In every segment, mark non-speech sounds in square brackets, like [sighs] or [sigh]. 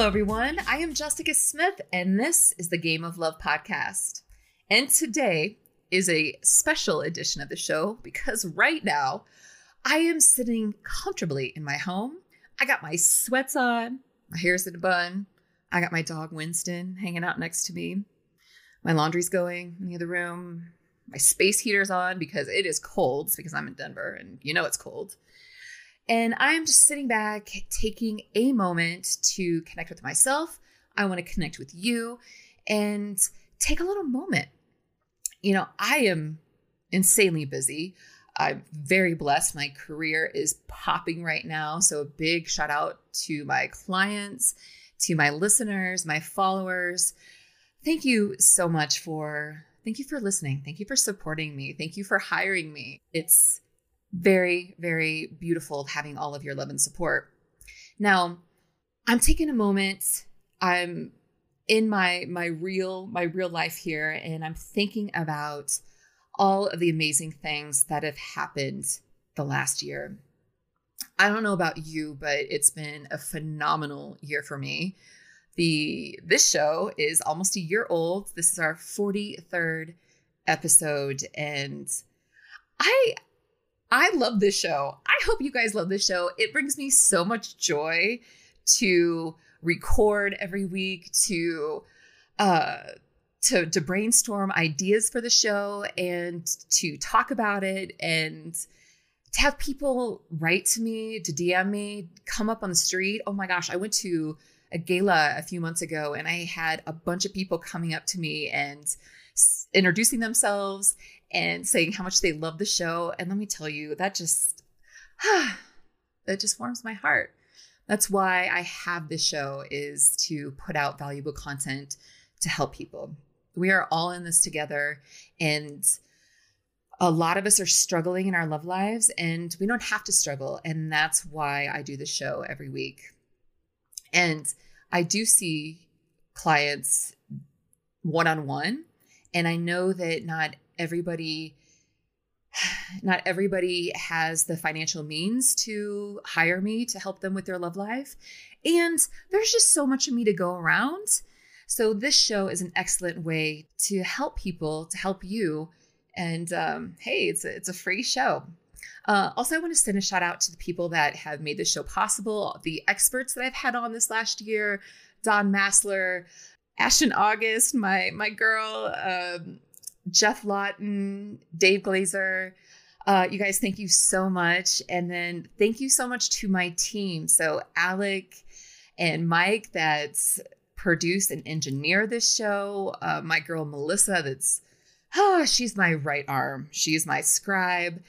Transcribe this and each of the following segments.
Hello, everyone. I am Jessica Smith, and this is the Game of Love podcast. And today is a special edition of the show because right now I am sitting comfortably in my home. I got my sweats on, my hair's in a bun. I got my dog Winston hanging out next to me. My laundry's going in the other room. My space heater's on because it is cold because I'm in Denver and you know it's cold. And I'm just sitting back, taking a moment to connect with myself. I want to connect with you and take a little moment. You know, I am insanely busy. I'm very blessed. My career is popping right now. So, a big shout out to my clients, to my listeners, my followers. Thank you so much for thank you for listening. Thank you for supporting me. Thank you for hiring me. It's very, very beautiful having all of your love and support. Now, I'm taking a moment. I'm in my my real my real life here and I'm thinking about all of the amazing things that have happened the last year. I don't know about you, but it's been a phenomenal year for me. The this show is almost a year old. This is our 43rd episode and I I love this show. I hope you guys love this show. It brings me so much joy to record every week, to uh to to brainstorm ideas for the show and to talk about it and to have people write to me, to DM me, come up on the street. Oh my gosh, I went to a gala a few months ago and I had a bunch of people coming up to me and introducing themselves and saying how much they love the show. And let me tell you, that just [sighs] that just warms my heart. That's why I have this show is to put out valuable content to help people. We are all in this together and a lot of us are struggling in our love lives and we don't have to struggle and that's why I do the show every week. And I do see clients one on one and I know that not everybody [sighs] not everybody has the financial means to hire me to help them with their love life. And there's just so much of me to go around. So, this show is an excellent way to help people, to help you. And um, hey, it's a, it's a free show. Uh, also, I want to send a shout out to the people that have made this show possible, the experts that I've had on this last year Don Massler, Ashton August, my, my girl, um, Jeff Lawton, Dave Glazer. Uh, you guys, thank you so much. And then thank you so much to my team. So, Alec and Mike, that's produced and engineer this show. Uh, my girl, Melissa, that's, oh, she's my right arm. She's my scribe.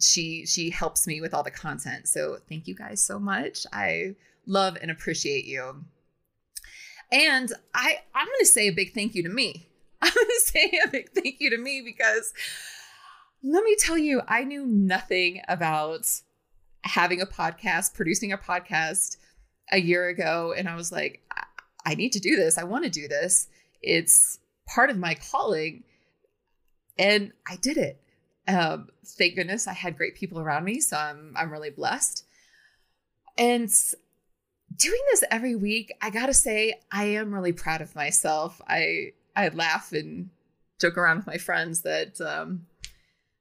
She she helps me with all the content. So thank you guys so much. I love and appreciate you. And I I'm going to say a big thank you to me [laughs] I'm going to say a big thank you to me because let me tell you, I knew nothing about having a podcast, producing a podcast a year ago. And I was like, I, need to do this. I want to do this. It's part of my calling. And I did it. Um, thank goodness I had great people around me. So I'm, I'm really blessed. And doing this every week, I gotta say, I am really proud of myself. I I laugh and joke around with my friends that um,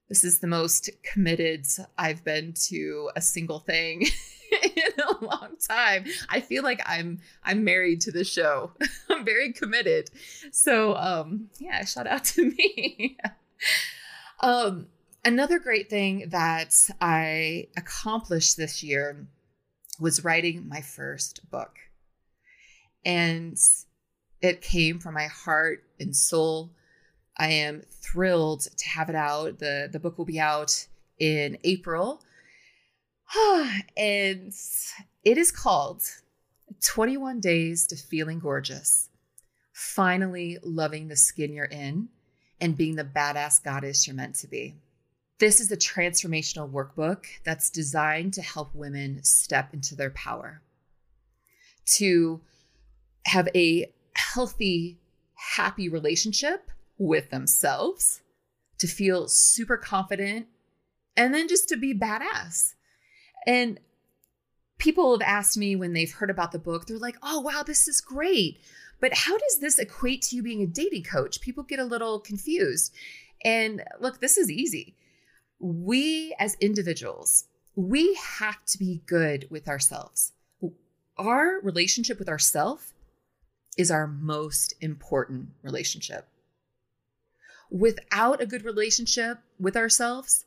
this is the most committed I've been to a single thing [laughs] in a long time. I feel like I'm I'm married to the show. [laughs] I'm very committed. So um, yeah, shout out to [laughs] me. um, another great thing that I accomplished this year was writing my first book. And it came from my heart and soul. I am thrilled to have it out. The the book will be out in April. [sighs] and it is called 21 Days to Feeling Gorgeous. Finally loving the skin you're in and being the badass goddess you're meant to be. This is a transformational workbook that's designed to help women step into their power, to have a healthy, happy relationship with themselves, to feel super confident, and then just to be badass. And people have asked me when they've heard about the book, they're like, oh, wow, this is great. But how does this equate to you being a dating coach? People get a little confused. And look, this is easy. We as individuals, we have to be good with ourselves. Our relationship with ourselves is our most important relationship. Without a good relationship with ourselves,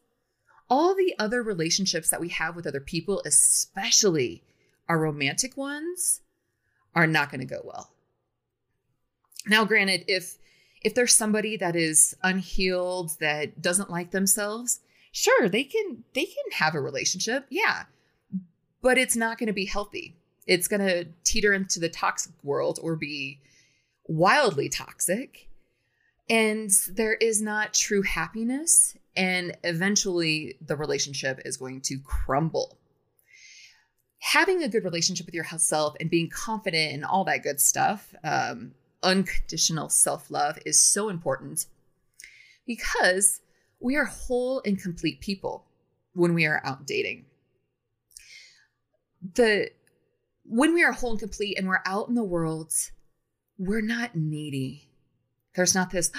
all the other relationships that we have with other people, especially our romantic ones, are not going to go well. Now, granted, if if there's somebody that is unhealed that doesn't like themselves, sure, they can they can have a relationship. Yeah. But it's not going to be healthy. It's going to teeter into the toxic world or be wildly toxic. And there is not true happiness and eventually the relationship is going to crumble. Having a good relationship with yourself and being confident and all that good stuff, um, unconditional self love, is so important because we are whole and complete people when we are out dating. The when we are whole and complete and we're out in the world, we're not needy. There's not this,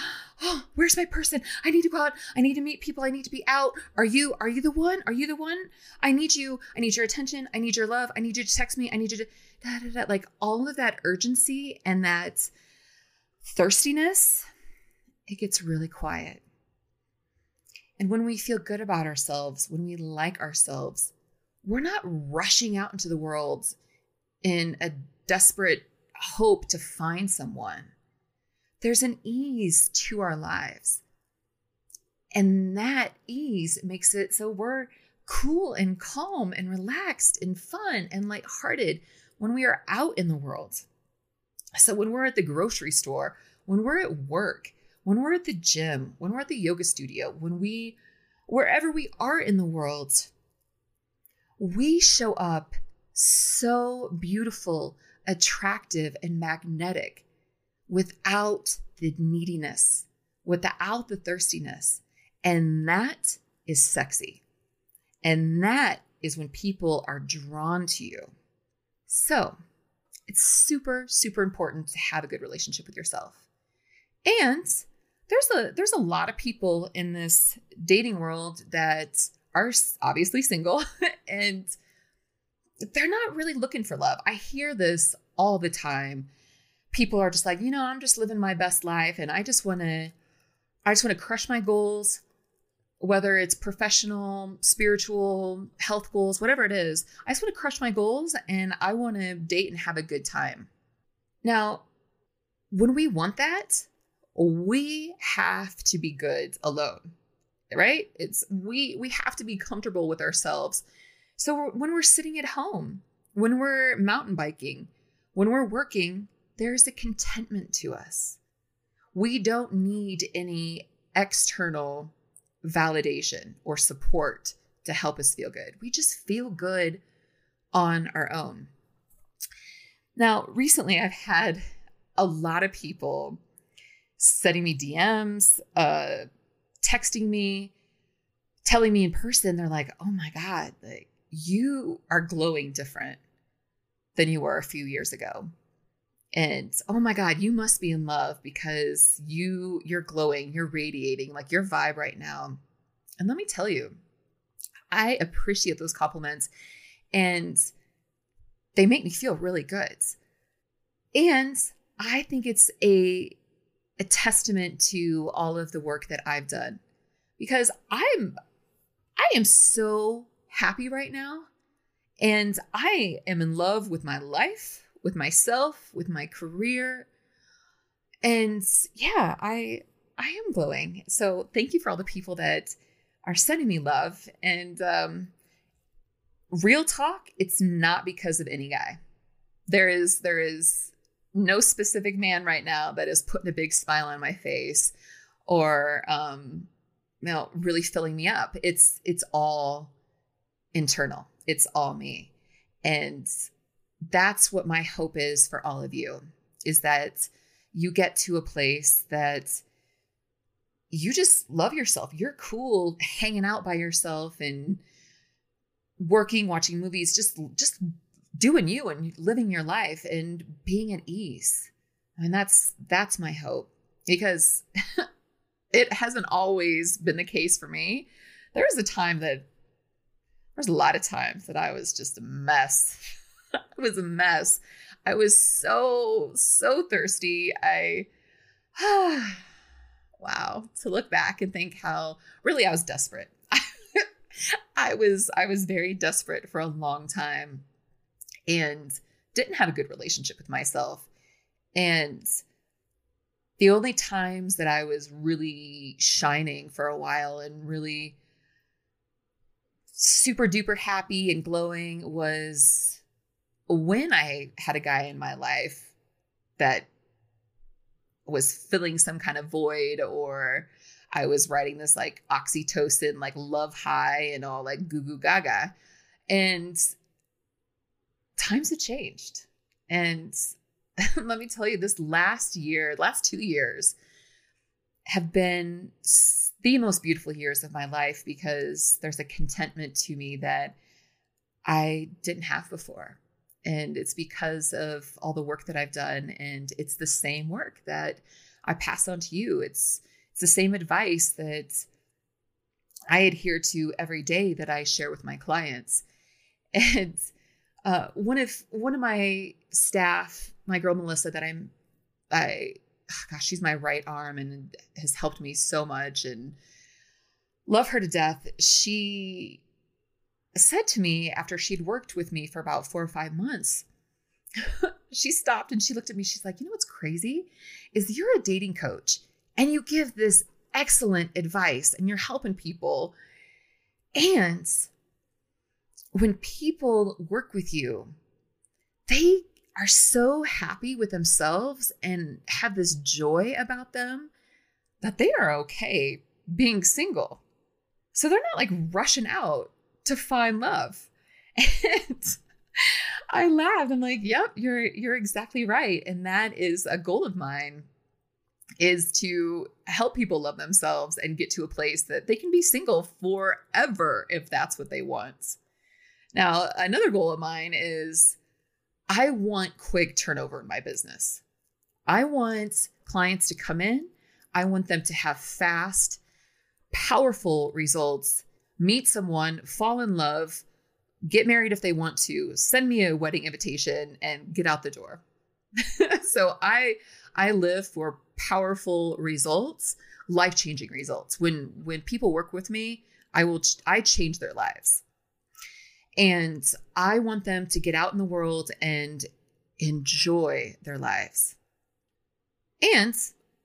oh, where's my person? I need to go out. I need to meet people. I need to be out. Are you, are you the one? Are you the one? I need you. I need your attention. I need your love. I need you to text me. I need you to, da, da, da. like all of that urgency and that thirstiness, it gets really quiet. And when we feel good about ourselves, when we like ourselves, we're not rushing out into the world in a desperate hope to find someone there's an ease to our lives. And that ease makes it so we're cool and calm and relaxed and fun and lighthearted when we are out in the world. So when we're at the grocery store, when we're at work, when we're at the gym, when we're at the yoga studio, when we wherever we are in the world, we show up so beautiful, attractive, and magnetic without the neediness, without the thirstiness. And that is sexy. And that is when people are drawn to you. So it's super, super important to have a good relationship with yourself. And there's a there's a lot of people in this dating world that are obviously single [laughs] and they're not really looking for love. I hear this all the time people are just like, you know, I'm just living my best life and I just want to I just want to crush my goals whether it's professional, spiritual, health goals, whatever it is. I just want to crush my goals and I want to date and have a good time. Now, when we want that, we have to be good alone. Right? It's we we have to be comfortable with ourselves. So when we're sitting at home, when we're mountain biking, when we're working, there's a contentment to us. We don't need any external validation or support to help us feel good. We just feel good on our own. Now, recently I've had a lot of people sending me DMs, uh, texting me, telling me in person, they're like, oh my God, like you are glowing different than you were a few years ago. And oh my god you must be in love because you you're glowing you're radiating like your vibe right now. And let me tell you i appreciate those compliments and they make me feel really good. And i think it's a a testament to all of the work that i've done because i'm i am so happy right now and i am in love with my life with myself, with my career. And yeah, I I am glowing. So thank you for all the people that are sending me love. And um real talk, it's not because of any guy. There is there is no specific man right now that is putting a big smile on my face or um you know really filling me up. It's it's all internal. It's all me. And that's what my hope is for all of you is that you get to a place that you just love yourself. You're cool hanging out by yourself and working, watching movies, just just doing you and living your life and being at ease. And that's that's my hope because [laughs] it hasn't always been the case for me. There was a time that there's a lot of times that I was just a mess. [laughs] I was a mess. I was so so thirsty. I [sighs] wow, to look back and think how really I was desperate. [laughs] I was I was very desperate for a long time and didn't have a good relationship with myself. And the only times that I was really shining for a while and really super duper happy and glowing was when I had a guy in my life that was filling some kind of void or I was writing this like oxytocin, like love high and all like goo goo gaga. And times have changed. And [laughs] let me tell you, this last year, last two years have been the most beautiful years of my life because there's a contentment to me that I didn't have before. And it's because of all the work that I've done. And it's the same work that I pass on to you. It's it's the same advice that I adhere to every day that I share with my clients. [laughs] And uh, one of one of my staff, my girl Melissa, that I'm, I, [sighs] gosh, she's my right arm and has helped me so much and love her to death. She said to me after she'd worked with me for about four or five months, [laughs] she stopped and she looked at me. She's like, you know what's crazy is you're a dating coach and you give this excellent advice and you're helping people. And when people work with you, they are so happy with themselves and have this joy about them that they are okay being single. So they're not like rushing out to find love. [laughs] And I laughed. I'm like, "Yep, you're you're exactly right." And that is a goal of mine is to help people love themselves and get to a place that they can be single forever if that's what they want. Now, another goal of mine is I want quick turnover in my business. I want clients to come in, I want them to have fast, powerful results, meet someone, fall in love, get married if they want to, send me a wedding invitation and get out the door. [laughs] so I I live for powerful results, life-changing results. When when people work with me, I will I change their lives. And I want them to get out in the world and enjoy their lives. And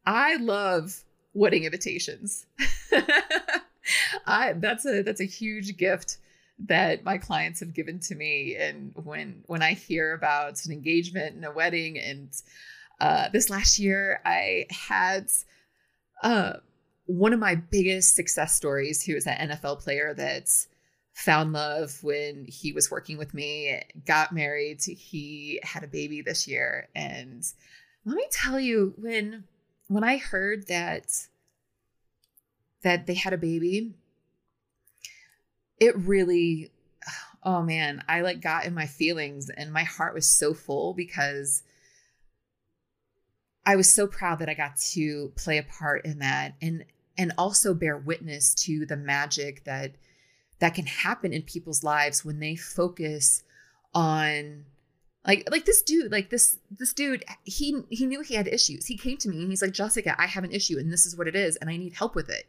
I love wedding invitations. [laughs] I that's a that's a huge gift that my clients have given to me and when when I hear about an engagement and a wedding and uh, this last year I had uh, one of my biggest success stories who was an NFL player that's found love when he was working with me, got married, he had a baby this year. And let me tell you, when when I heard that that they had a baby, it really oh man, I like got in my feelings and my heart was so full because I was so proud that I got to play a part in that and and also bear witness to the magic that that can happen in people's lives when they focus on like like this dude like this this dude he he knew he had issues. He came to me and he's like jessica i have an issue and this is what it is and i need help with it.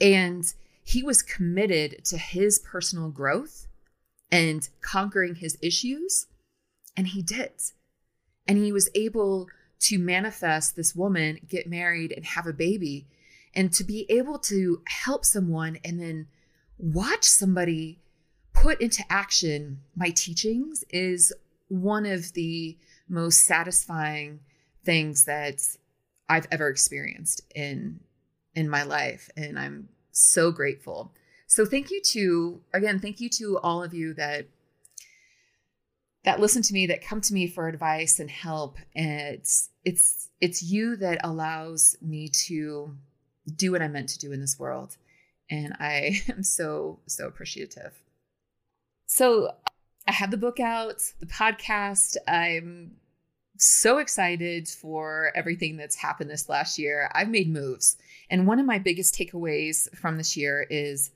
And he was committed to his personal growth and conquering his issues and he did. And he was able to manifest this woman get married and have a baby and to be able to help someone and then watch somebody put into action my teachings is one of the most satisfying things that I've ever experienced in in my life and I'm so grateful. So thank you to again thank you to all of you that that listen to me that come to me for advice and help and it's it's it's you that allows me to do what I'm meant to do in this world and I [laughs] am so, so appreciative. So I have the book out, the podcast. I'm so excited for everything that's happened this last year. I've made moves. And one of my biggest takeaways from this year is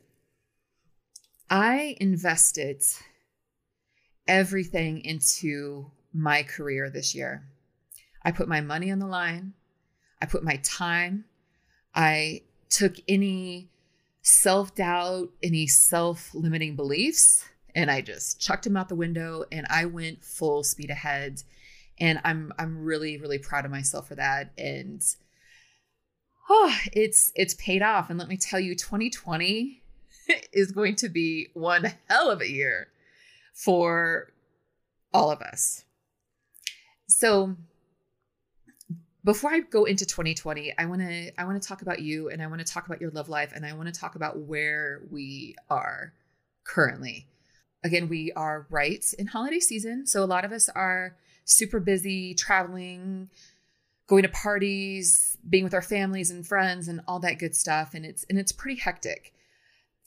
I invested everything into my career this year. I put my money on the line. I put my time. I took any self doubt, any self limiting beliefs, and I just chucked them out the window and I went full speed ahead. And I'm I'm really really proud of myself for that. And oh, it's it's paid off. And let me tell you, 2020 [laughs] is going to be one hell of a year for all of us. So before I go into 2020, I want to I want to talk about you and I want to talk about your love life and I want to talk about where we are currently. Again, we are right in holiday season, so a lot of us are super busy traveling, going to parties, being with our families and friends and all that good stuff and it's and it's pretty hectic.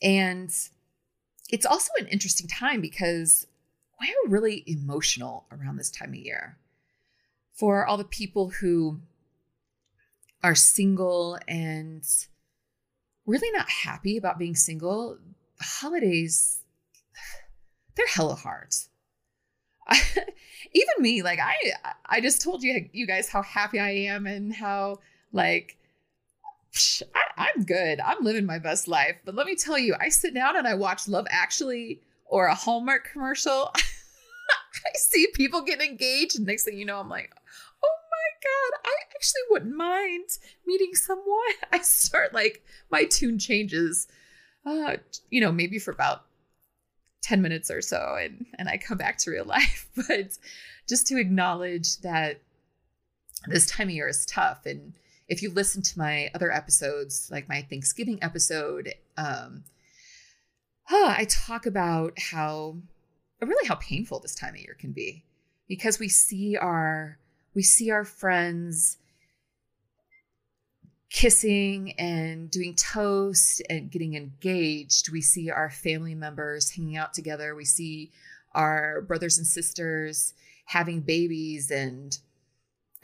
And it's also an interesting time because we're really emotional around this time of year. For all the people who are single and really not happy about being single, holidays, they're hella hard. [laughs] even me, like I, I just told you, you guys, how happy I am and how like I, am good. I'm living my best life. But let me tell you, I sit down and I watch Love Actually or a Hallmark commercial. [laughs] I see people get engaged. And next thing you know, I'm like, God, I actually wouldn't mind meeting someone. [laughs] I start like my tune changes, uh, you know, maybe for about 10 minutes or so and, and I come back to real [laughs] life. But just to acknowledge that this time of year is tough and if you listen to my other episodes, like my Thanksgiving episode, um, huh, I talk about how really how painful this time of year can be because we see our we see our friends kissing and doing toast and getting engaged. We see our family members hanging out together. We see our brothers and sisters having babies and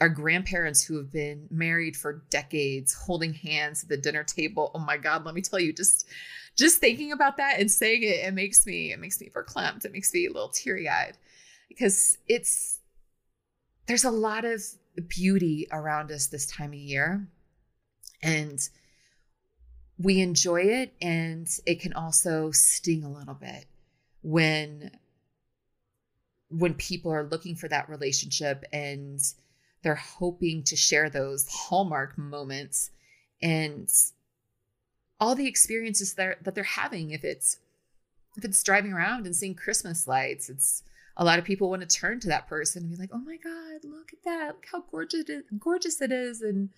our grandparents who have been married for decades holding hands at the dinner table oh my god let me tell you just just thinking about that and saying it it makes me it makes me verklempt it makes me a little teary-eyed because it's there's a lot of beauty around us this time of year and we enjoy it and it can also sting a little bit when when people are looking for that relationship and they're hoping to share those hallmark moments and all the experiences that, that they're having. If it's if it's driving around and seeing christmas lights it's a lot of people want to turn to that person and be like oh my god look at that look how gorgeous it is, gorgeous it is and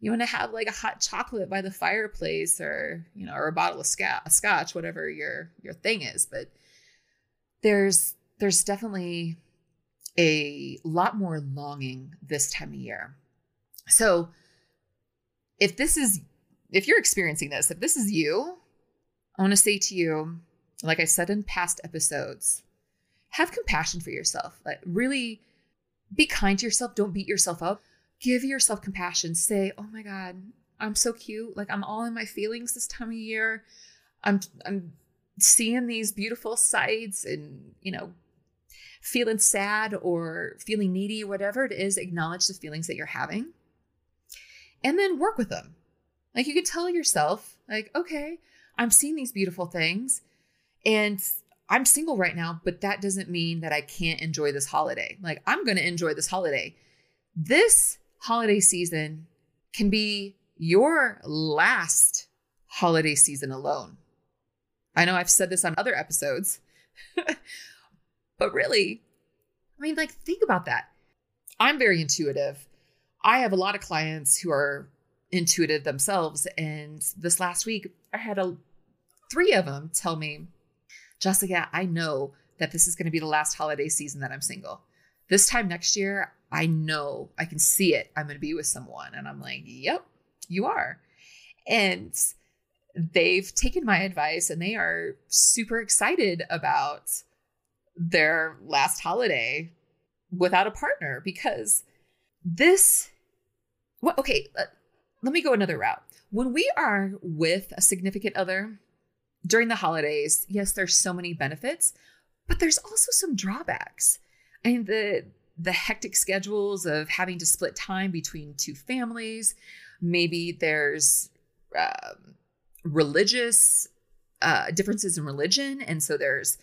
you want to have like a hot chocolate by the fireplace or you know or a bottle of sc- scotch whatever your your thing is but there's there's definitely a lot more longing this time of year. So, if this is, if you're experiencing this, if this is you, I want to say to you, like I said in past episodes, have compassion for yourself. Like, really be kind to yourself. Don't beat yourself up. Give yourself compassion. Say, oh my God, I'm so cute. Like, I'm all in my feelings this time of year. I'm, I'm, seeing these beautiful sights and you know feeling sad or feeling needy, whatever it is, acknowledge the feelings that you're having and then work with them. Like you can tell yourself, like, okay, I'm seeing these beautiful things and I'm single right now, but that doesn't mean that I can't enjoy this holiday. Like, I'm going to enjoy this holiday. This holiday season can be your last holiday season alone. I know I've said this on other episodes, [laughs] But really, I mean, like, think about that. I'm very intuitive. I have a lot of clients who are intuitive themselves. And this last week, I had a three of them tell me, Jessica, I know that this is going to be the last holiday season that I'm single. This time next year, I know I can see it. I'm going to be with someone. And I'm like, yep, you are. And they've taken my advice and they are super excited about their last holiday without a partner because this well, okay, uh, let me go another route. When we are with a significant other during the holidays, yes, there's so many benefits, but there's also some drawbacks. I mean, the the hectic schedules of having to split time between two families. Maybe there's um, religious uh, differences in religion, and so there's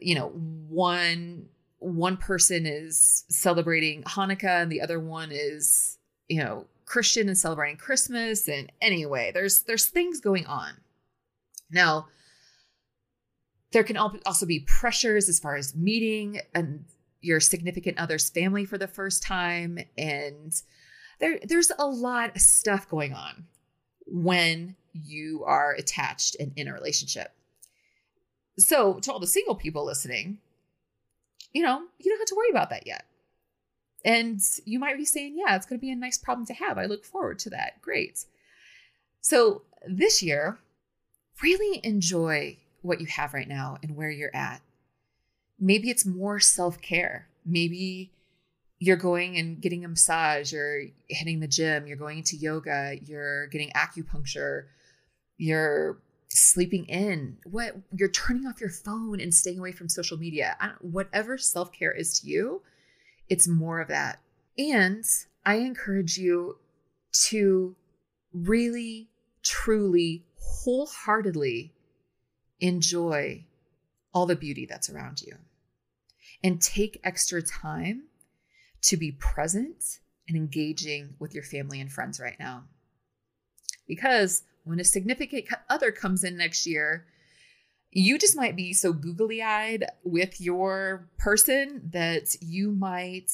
you know one one person is celebrating Hanukkah and the other one is you know Christian and celebrating Christmas. And anyway, there's there's things going on. Now, there can also be pressures as far as meeting and your significant other's family for the first time and there there's a lot of stuff going on when you are attached and in a relationship. So, to all the single people listening, you know, you don't have to worry about that yet. And you might be saying, yeah, it's going to be a nice problem to have. I look forward to that. Great. So, this year, really enjoy what you have right now and where you're at. Maybe it's more self care. Maybe you're going and getting a massage, you're hitting the gym, you're going to yoga, you're getting acupuncture, you're sleeping in, what you're turning off your phone and staying away from social media. whatever self care is to you, it's more of that. And I encourage you to really, truly, wholeheartedly enjoy all the beauty that's around you and take extra time to be present and engaging with your family and friends right now. Because when a significant other comes in next year, you just might be so googly eyed with your person that you might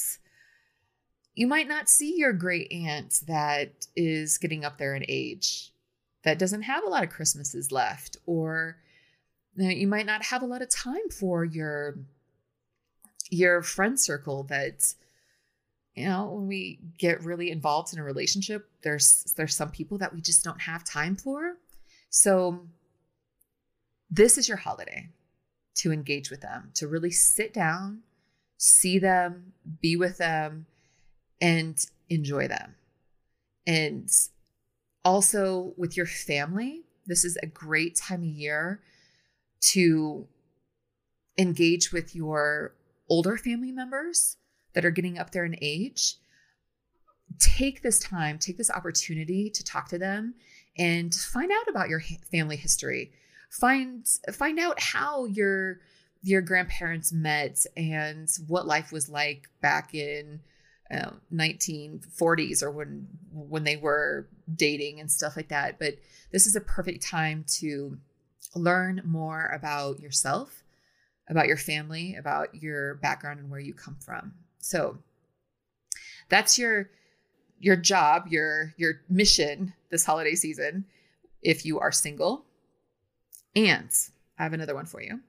you might not see your great aunt that is getting up there in age that doesn't have a lot of christmases left or you might not have a lot of time for your your friend circle that you know when we get really involved in a relationship there's there's some people that we just don't have time for. So this is your holiday to engage with them to really sit down see them be with them and enjoy them. And also with your family this is a great time of year to engage with your older family members that are getting up there in age, take this time, take this opportunity to talk to them and find out about your family history. Find find out how your your grandparents met and what life was like back in uh, 1940s or when when they were dating and stuff like that. But this is a perfect time to learn more about yourself, about your family, about your background and where you come from. So that's your your job, your your mission this holiday season if you are single. And I have another one for you.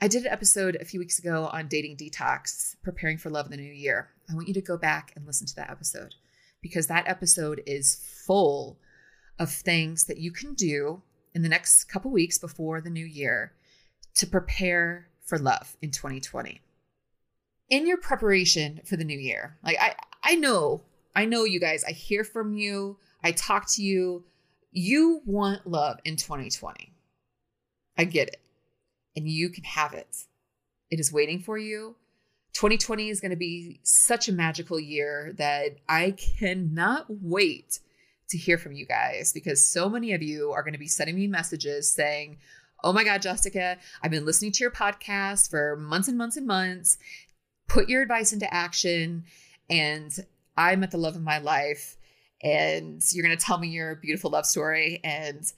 I did an episode a few weeks ago on dating detox, preparing for love in the new year. I want you to go back and listen to that episode because that episode is full of things that you can do in the next couple weeks before the new year to prepare for love in 2020 in your preparation for the new year, like I I know, I know you guys, I hear from you, I talk to you. You want love in 2020. I get it. And you can have it. It is waiting for you. 2020 is going to be such a magical year that I cannot wait to hear from you guys because so many of you are going to be sending me messages saying, Oh my God, Jessica, I've been listening to your podcast for months and months and months. Put your advice into action and I'm at the love of my life and you're going to tell me your beautiful love story and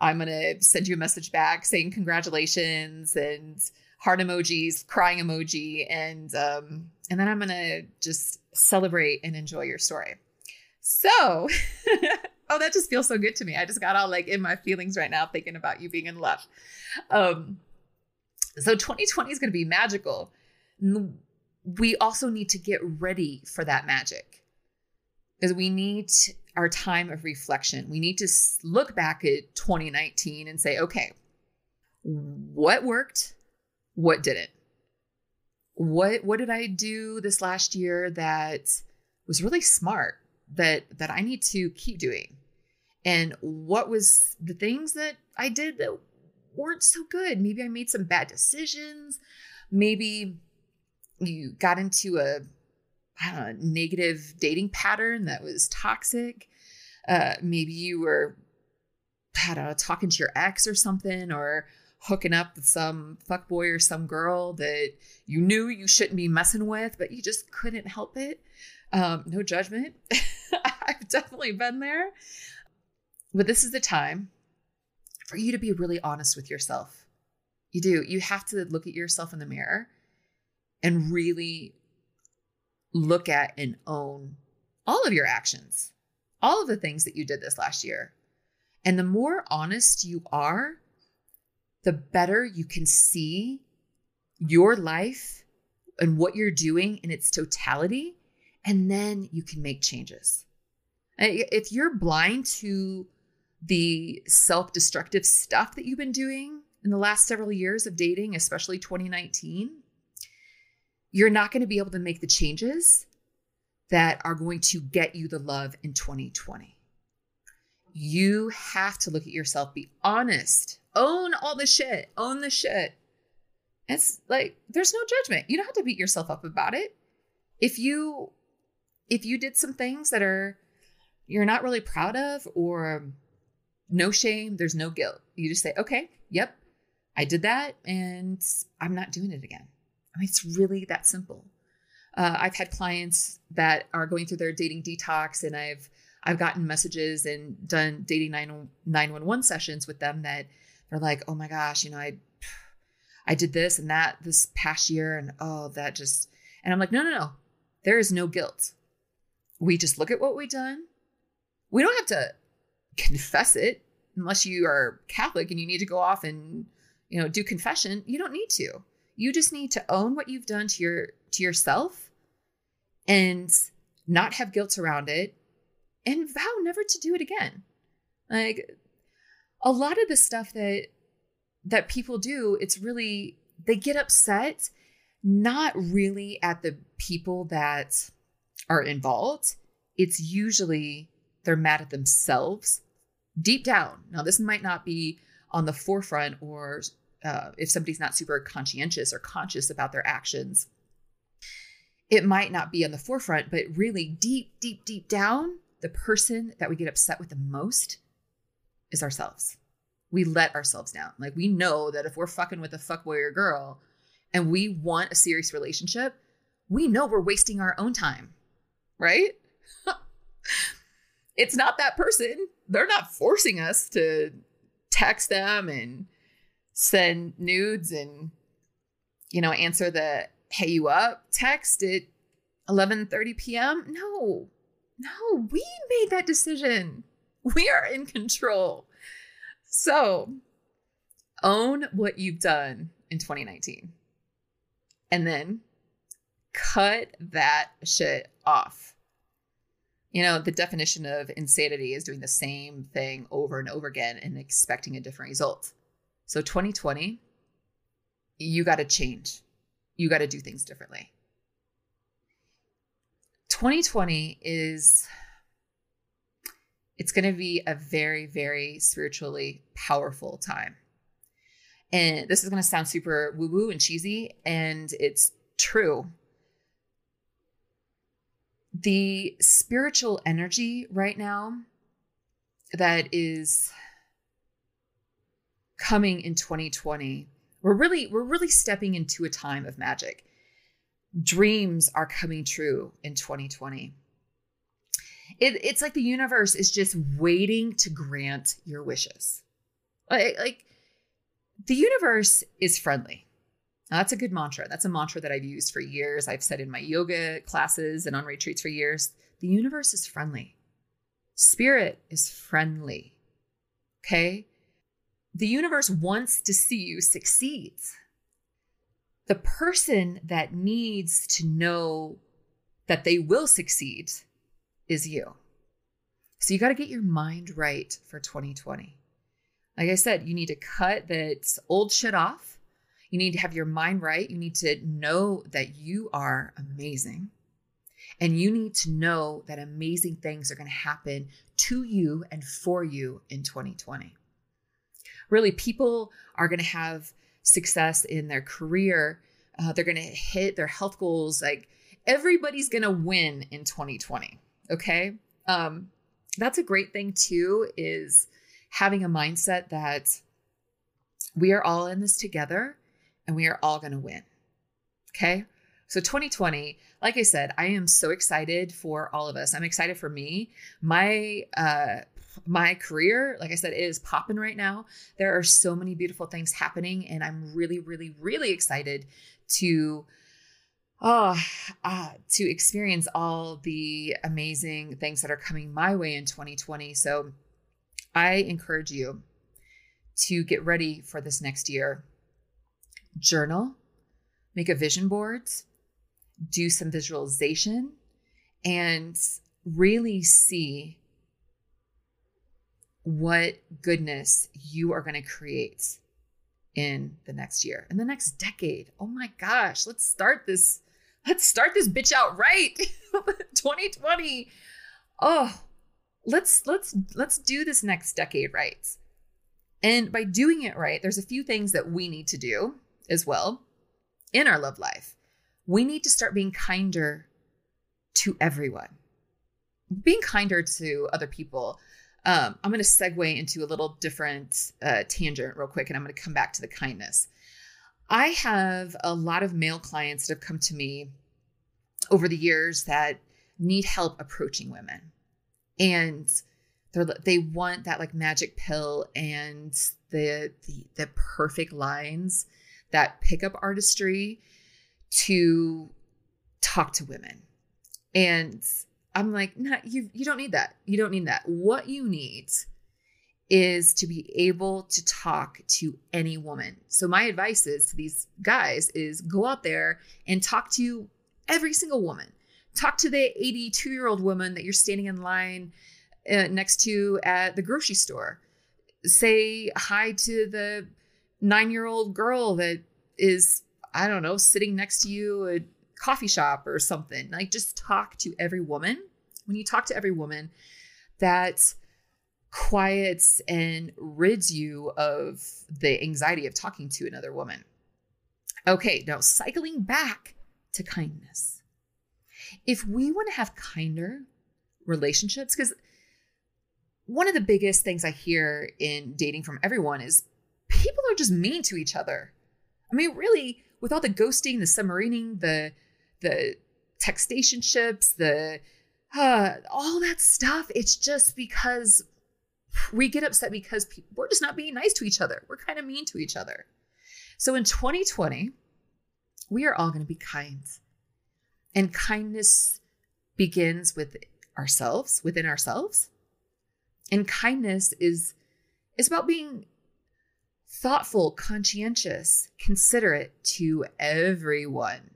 I'm going to send you a message back saying congratulations and heart emojis, crying emoji and um and then I'm to just celebrate and enjoy your story. So, [laughs] oh that just feels so good to me. I just got all like in my feelings right now thinking about you being in love. Um so 2020 is to be magical we also need to get ready for that magic because we need our time of reflection. We need to look back at 2019 and say, okay, what worked? What didn't? What what did I do this last year that was really smart that that I need to keep doing? And what was the things that I did that weren't so good? Maybe I made some bad decisions. Maybe you got into a know, negative dating pattern that was toxic. Uh, maybe you were, I don't know, talking to your ex or something, or hooking up with some fuck boy or some girl that you knew you shouldn't be messing with, but you just couldn't help it. Um, no judgment. [laughs] I've definitely been there. But this is the time for you to be really honest with yourself. You do. You have to look at yourself in the mirror and really look at and own all of your actions, all of the things that you did this last year. And the more honest you are, the better you can see your life and what you're doing in its totality. And then you can make changes. If you're blind to the self destructive stuff that you've been doing in the last several years of dating, especially 2019, you're not going to be able to make the changes that are going to get you the love in 2020. You have to look at yourself, be honest, own all the shit, own the shit. It's like there's no judgment. You don't have to beat yourself up about it. If you if you did some things that are you're not really proud of or no shame, there's no guilt. You just say, "Okay, yep, I did that and I'm not doing it again." I mean, it's really that simple. Uh, I've had clients that are going through their dating detox, and I've I've gotten messages and done dating 911 sessions with them that they're like, oh my gosh, you know, I I did this and that this past year, and oh, that just and I'm like, no, no, no, there is no guilt. We just look at what we've done. We don't have to confess it unless you are Catholic and you need to go off and you know do confession. You don't need to. You just need to own what you've done to your to yourself and not have guilt around it and vow never to do it again. Like a lot of the stuff that that people do, it's really they get upset not really at the people that are involved. It's usually they're mad at themselves deep down. Now, this might not be on the forefront or uh, if somebody's not super conscientious or conscious about their actions, it might not be on the forefront, but really deep, deep, deep down, the person that we get upset with the most is ourselves. We let ourselves down. Like we know that if we're fucking with a fuckboy or girl and we want a serious relationship, we know we're wasting our own time, right? [laughs] it's not that person. They're not forcing us to text them and send nudes and you know answer the hey you up text at 11:30 p.m. No. No, we made that decision. We are in control. So, own what you've done in 2019. And then cut that shit off. You know, the definition of insanity is doing the same thing over and over again and expecting a different result. So 2020, you got to change. You got to do things differently. 2020 is it's going to be a very very spiritually powerful time. And this is going to sound super woo woo and cheesy and it's true. The spiritual energy right now that is coming in 2020 we're really we're really stepping into a time of magic dreams are coming true in 2020 it, it's like the universe is just waiting to grant your wishes. Like, like the universe is friendly. Now, that's a good mantra. That's a mantra that i've used for years. I've said in my yoga classes and on retreats for years. The universe is friendly. Spirit is friendly. Okay? The universe wants to see you succeed. The person that needs to know that they will succeed is you. So you got to get your mind right for 2020. Like I said, you need to cut that old shit off. You need to have your mind right. You need to know that you are amazing. And you need to know that amazing things are going to happen to you and for you in 2020. Really, people are going to have success in their career. Uh, they're going to hit their health goals. Like everybody's going to win in 2020. Okay. Um, that's a great thing too, is having a mindset that we are all in this together and we are all going to win. Okay. So 2020, like I said, I am so excited for all of us. I'm excited for me. My uh my career, like I said, is popping right now. There are so many beautiful things happening and I'm really really really excited to oh, uh, to experience all the amazing things that are coming my way in 2020. So I encourage you to get ready for this next year. Journal, make a vision boards, do some visualization, and really see what goodness you are going to create in the next year, in the next decade. Oh my gosh, let's start this let's start this bitch out right 2020 [laughs] oh let's let's let's do this next decade right. And by doing it right there's a few things that we need to do as well in our love life. We need to start being kinder to everyone being kinder to other people um, i'm going to segue into a little different uh, tangent real quick and i'm going to come back to the kindness I have a lot of male clients that have come to me over the years that need help approaching women. And they they want that like magic pill and the, the the perfect lines, that pickup artistry to talk to women. And I'm like, no, you you don't need that. You don't need that. What you need is to be able to talk to any woman. So my advice is to these guys is go out there and talk to every single woman. Talk to the 82 year old woman that you're standing in line uh, next to at the grocery store. Say hi to the nine year old girl that is, I don't know, sitting next to you at coffee shop or something. Like just talk to every woman. When you talk to every woman, that quiets and rids you of the anxiety of talking to another woman. Okay, now cycling back to kindness. If we want to have kinder relationships, because one of the biggest things I hear in dating from everyone is people are just mean to each other. I mean, really, with all the ghosting, the submarining, the the textationships, the uh, all that stuff, it's just because we get upset because people, we're just not being nice to each other. We're kind of mean to each other. So in 2020, we are all going to be kind. And kindness begins with ourselves, within ourselves. And kindness is is about being thoughtful, conscientious, considerate to everyone.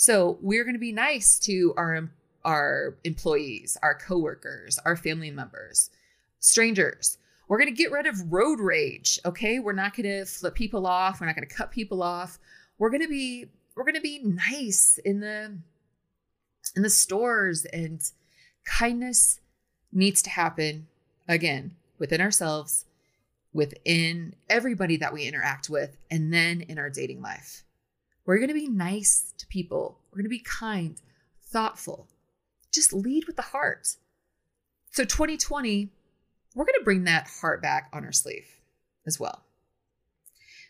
So, we're going to be nice to our our employees, our coworkers, our family members strangers. We're going to get rid of road rage, okay? We're not going to flip people off. We're not going to cut people off. We're going to be we're going to be nice in the in the stores and kindness needs to happen again within ourselves, within everybody that we interact with, and then in our dating life. We're going to be nice to people. We're going to be kind, thoughtful. Just lead with the heart. So 2020 we're going to bring that heart back on our sleeve as well.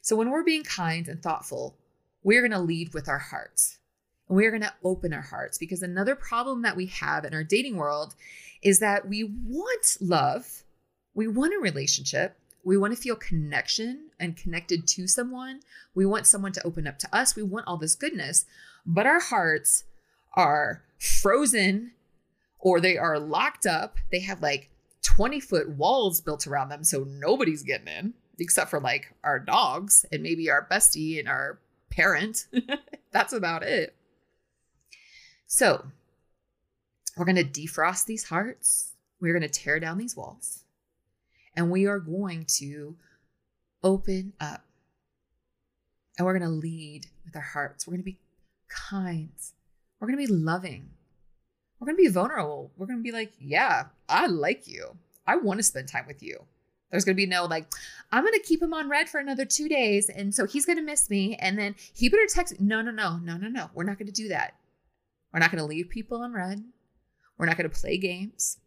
So when we're being kind and thoughtful, we're going to lead with our hearts. And we're going to open our hearts because another problem that we have in our dating world is that we want love, we want a relationship, we want to feel connection and connected to someone. We want someone to open up to us. We want all this goodness, but our hearts are frozen or they are locked up. They have like 20 foot walls built around them so nobody's getting in except for like our dogs and maybe our bestie and our parent. [laughs] That's about it. So, we're going to defrost these hearts. We're going to tear down these walls. And we are going to open up. and we're going to lead with our hearts. We're going to be kind. We're going to be loving. We're going to be vulnerable. We're going to be like, yeah, I like you. I want to spend time with you. There's going to be no like, I'm going to keep him on read for another two days. And so he's going to miss me. And then he better text. No, no, no, no, no, no. We're not going to do that. We're not going to leave people on read. We're not going to play games.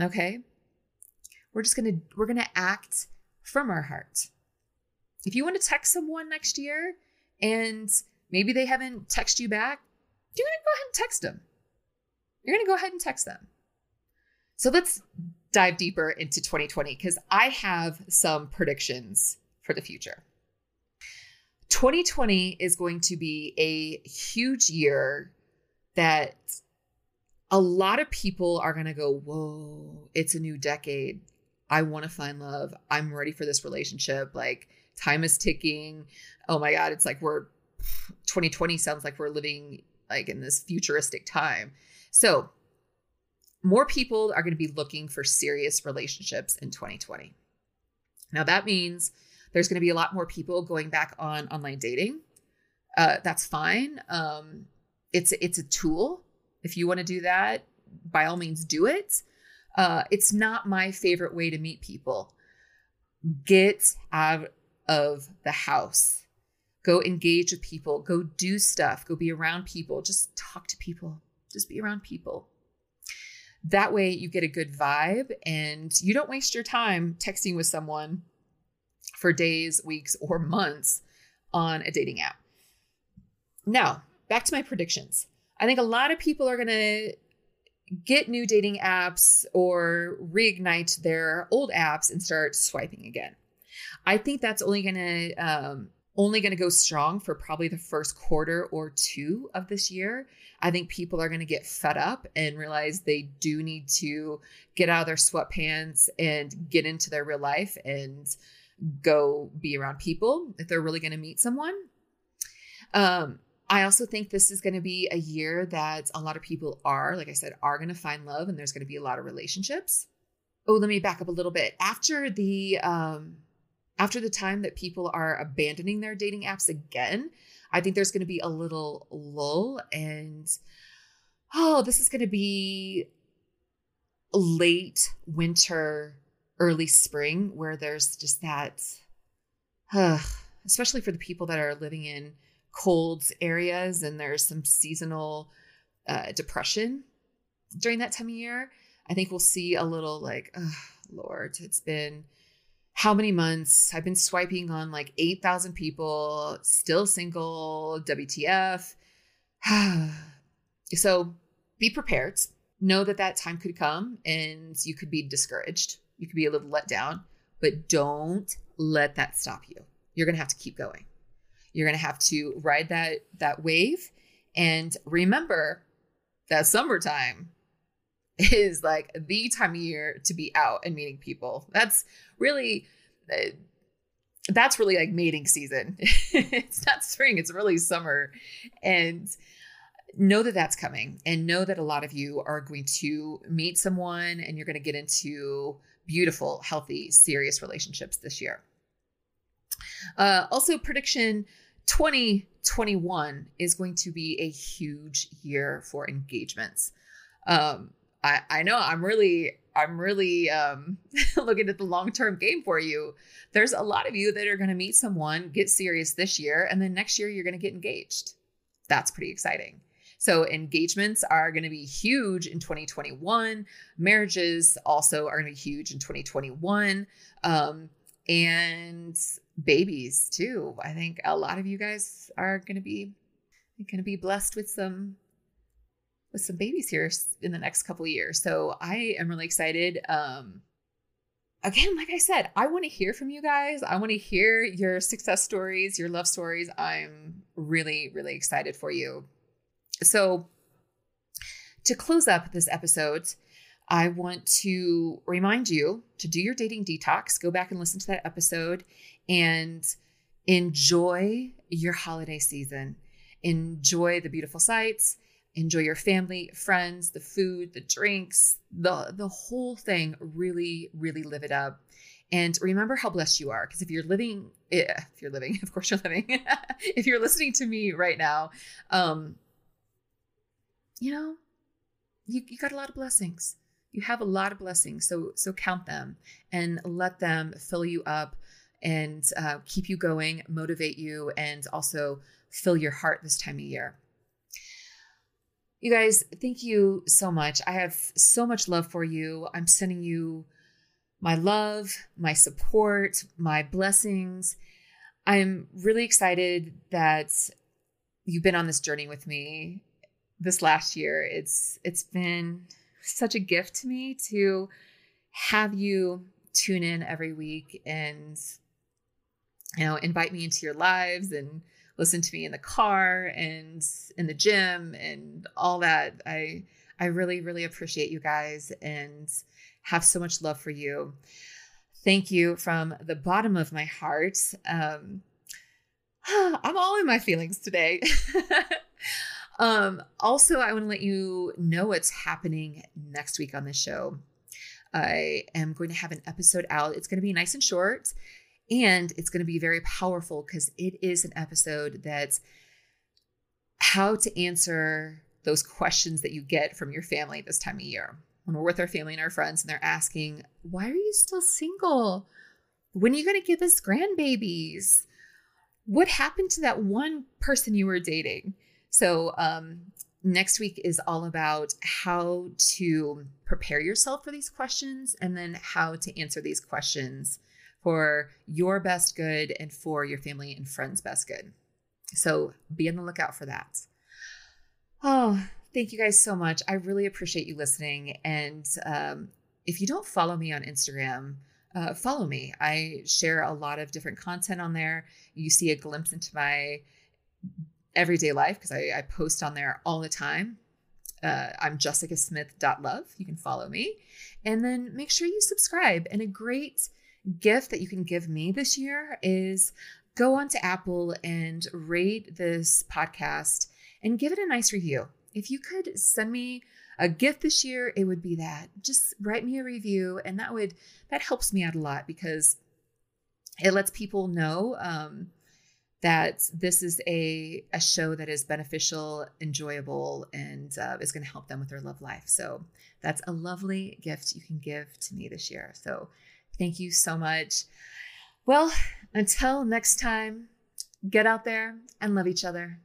Okay. We're just going to, we're going to act from our heart. If you want to text someone next year and maybe they haven't texted you back, you're going to go ahead and text them. You're going to go ahead and text them. So let's dive deeper into 2020 because I have some predictions for the future. 2020 is going to be a huge year that a lot of people are going to go, Whoa, it's a new decade. I want to find love. I'm ready for this relationship. Like, time is ticking. Oh my God, it's like we're 2020 sounds like we're living like in this futuristic time. So, more people are going to be looking for serious relationships in 2020. Now, that means there's going to be a lot more people going back on online dating. Uh, that's fine. Um, it's it's a tool. If you want to do that, by all means, do it. Uh, it's not my favorite way to meet people. Get out of the house. Go engage with people. Go do stuff. Go be around people. Just talk to people. Just be around people. That way, you get a good vibe and you don't waste your time texting with someone for days, weeks, or months on a dating app. Now, back to my predictions. I think a lot of people are going to get new dating apps or reignite their old apps and start swiping again. I think that's only going to um, only going to go strong for probably the first quarter or two of this year. I think people are going to get fed up and realize they do need to get out of their sweatpants and get into their real life and go be around people if they're really going to meet someone. Um, I also think this is going to be a year that a lot of people are, like I said, are going to find love and there's going to be a lot of relationships. Oh, let me back up a little bit. After the um after the time that people are abandoning their dating apps again, I think there's going to be a little lull and oh, this is going to be late winter, early spring where there's just that uh, [sighs] especially for the people that are living in cold areas and there's some seasonal uh, depression during that time of year. I think we'll see a little like, oh, Lord, it's been how many months? I've been swiping on like 8,000 people, still single, WTF. [sighs] so be prepared. Know that that time could come and you could be discouraged. You could be a little let down, but don't let that stop you. You're going to have to keep going. You're going to have to ride that that wave and remember that summertime is like the time of year to be out and meeting people. That's really uh, that's really like mating season. [laughs] it's not spring, it's really summer. And know that that's coming and know that a lot of you are going to meet someone and you're going to get into beautiful, healthy, serious relationships this year. Uh, also, prediction 2021 is going to be a huge year for engagements. Um, I, I know I'm really I'm really um, [laughs] looking at the long term game for you. There's a lot of you that are going to meet someone, get serious this year, and then next year you're going to get engaged. That's pretty exciting. So, engagements are going to be huge in 2021. Marriages also are going to be huge in 2021. Um, and babies, too. I think a lot of you guys are going to be going to be blessed with some with some babies here in the next couple years. So I am really excited. Um, again, like I said, I want to hear from you guys. I want to hear your success stories, your love stories. I'm really, really excited for you. So to close up this episode, I want to remind you to do your dating detox. Go back and listen to that episode and enjoy your holiday season. Enjoy the beautiful sights enjoy your family, friends, the food, the drinks, the the whole thing. Really, really live it up. And remember how blessed you are. Because if you're living, eh, if you're living, [laughs] of course you're living. [laughs] if you're listening to me right now, um, you know, you, you got a lot of blessings. You have a lot of blessings. So so count them and let them fill you up and uh, keep you going, motivate you, and also fill your heart this time of year. You guys, thank you so much. I have so much love for you. I'm sending you my love, my support, my blessings. I'm really excited that you've been on this journey with me this last year. It's it's been such a gift to me to have you tune in every week and you know invite me into your lives and listen to me in the car and in the gym and all that. I I really really appreciate you guys and have so much love for you. Thank you from the bottom of my heart. Um, [sighs] I'm all in my feelings today. [laughs] um, also, I want to let you know what's happening next week on the show. I am going to have an episode out. It's going to be nice and short, and it's going to be very powerful because it is an episode that's how to answer those questions that you get from your family this time of year when we're with our family and our friends and they're asking, Why are you still single? When are you going to give us grandbabies? What happened to that one person you were dating? So, um, next week is all about how to prepare yourself for these questions and then how to answer these questions for your best good and for your family and friends' best good. So, be on the lookout for that. Oh, Thank you guys so much. I really appreciate you listening. And um, if you don't follow me on Instagram, uh, follow me. I share a lot of different content on there. You see a glimpse into my everyday life because I, I, post on there all the time. Uh, I'm jessicasmith.love. You can follow me. And then make sure you subscribe. And a great gift that you can give me this year is go onto Apple and rate this podcast and give it a nice review if you could send me a gift this year, it would be that. Just write me a review, and that would that helps me out a lot because it lets people know um, that this is a a show that is beneficial, enjoyable, and uh, is going to help them with their love life. So that's a lovely gift you can give to me this year. So thank you so much. Well, until next time, get out there and love each other.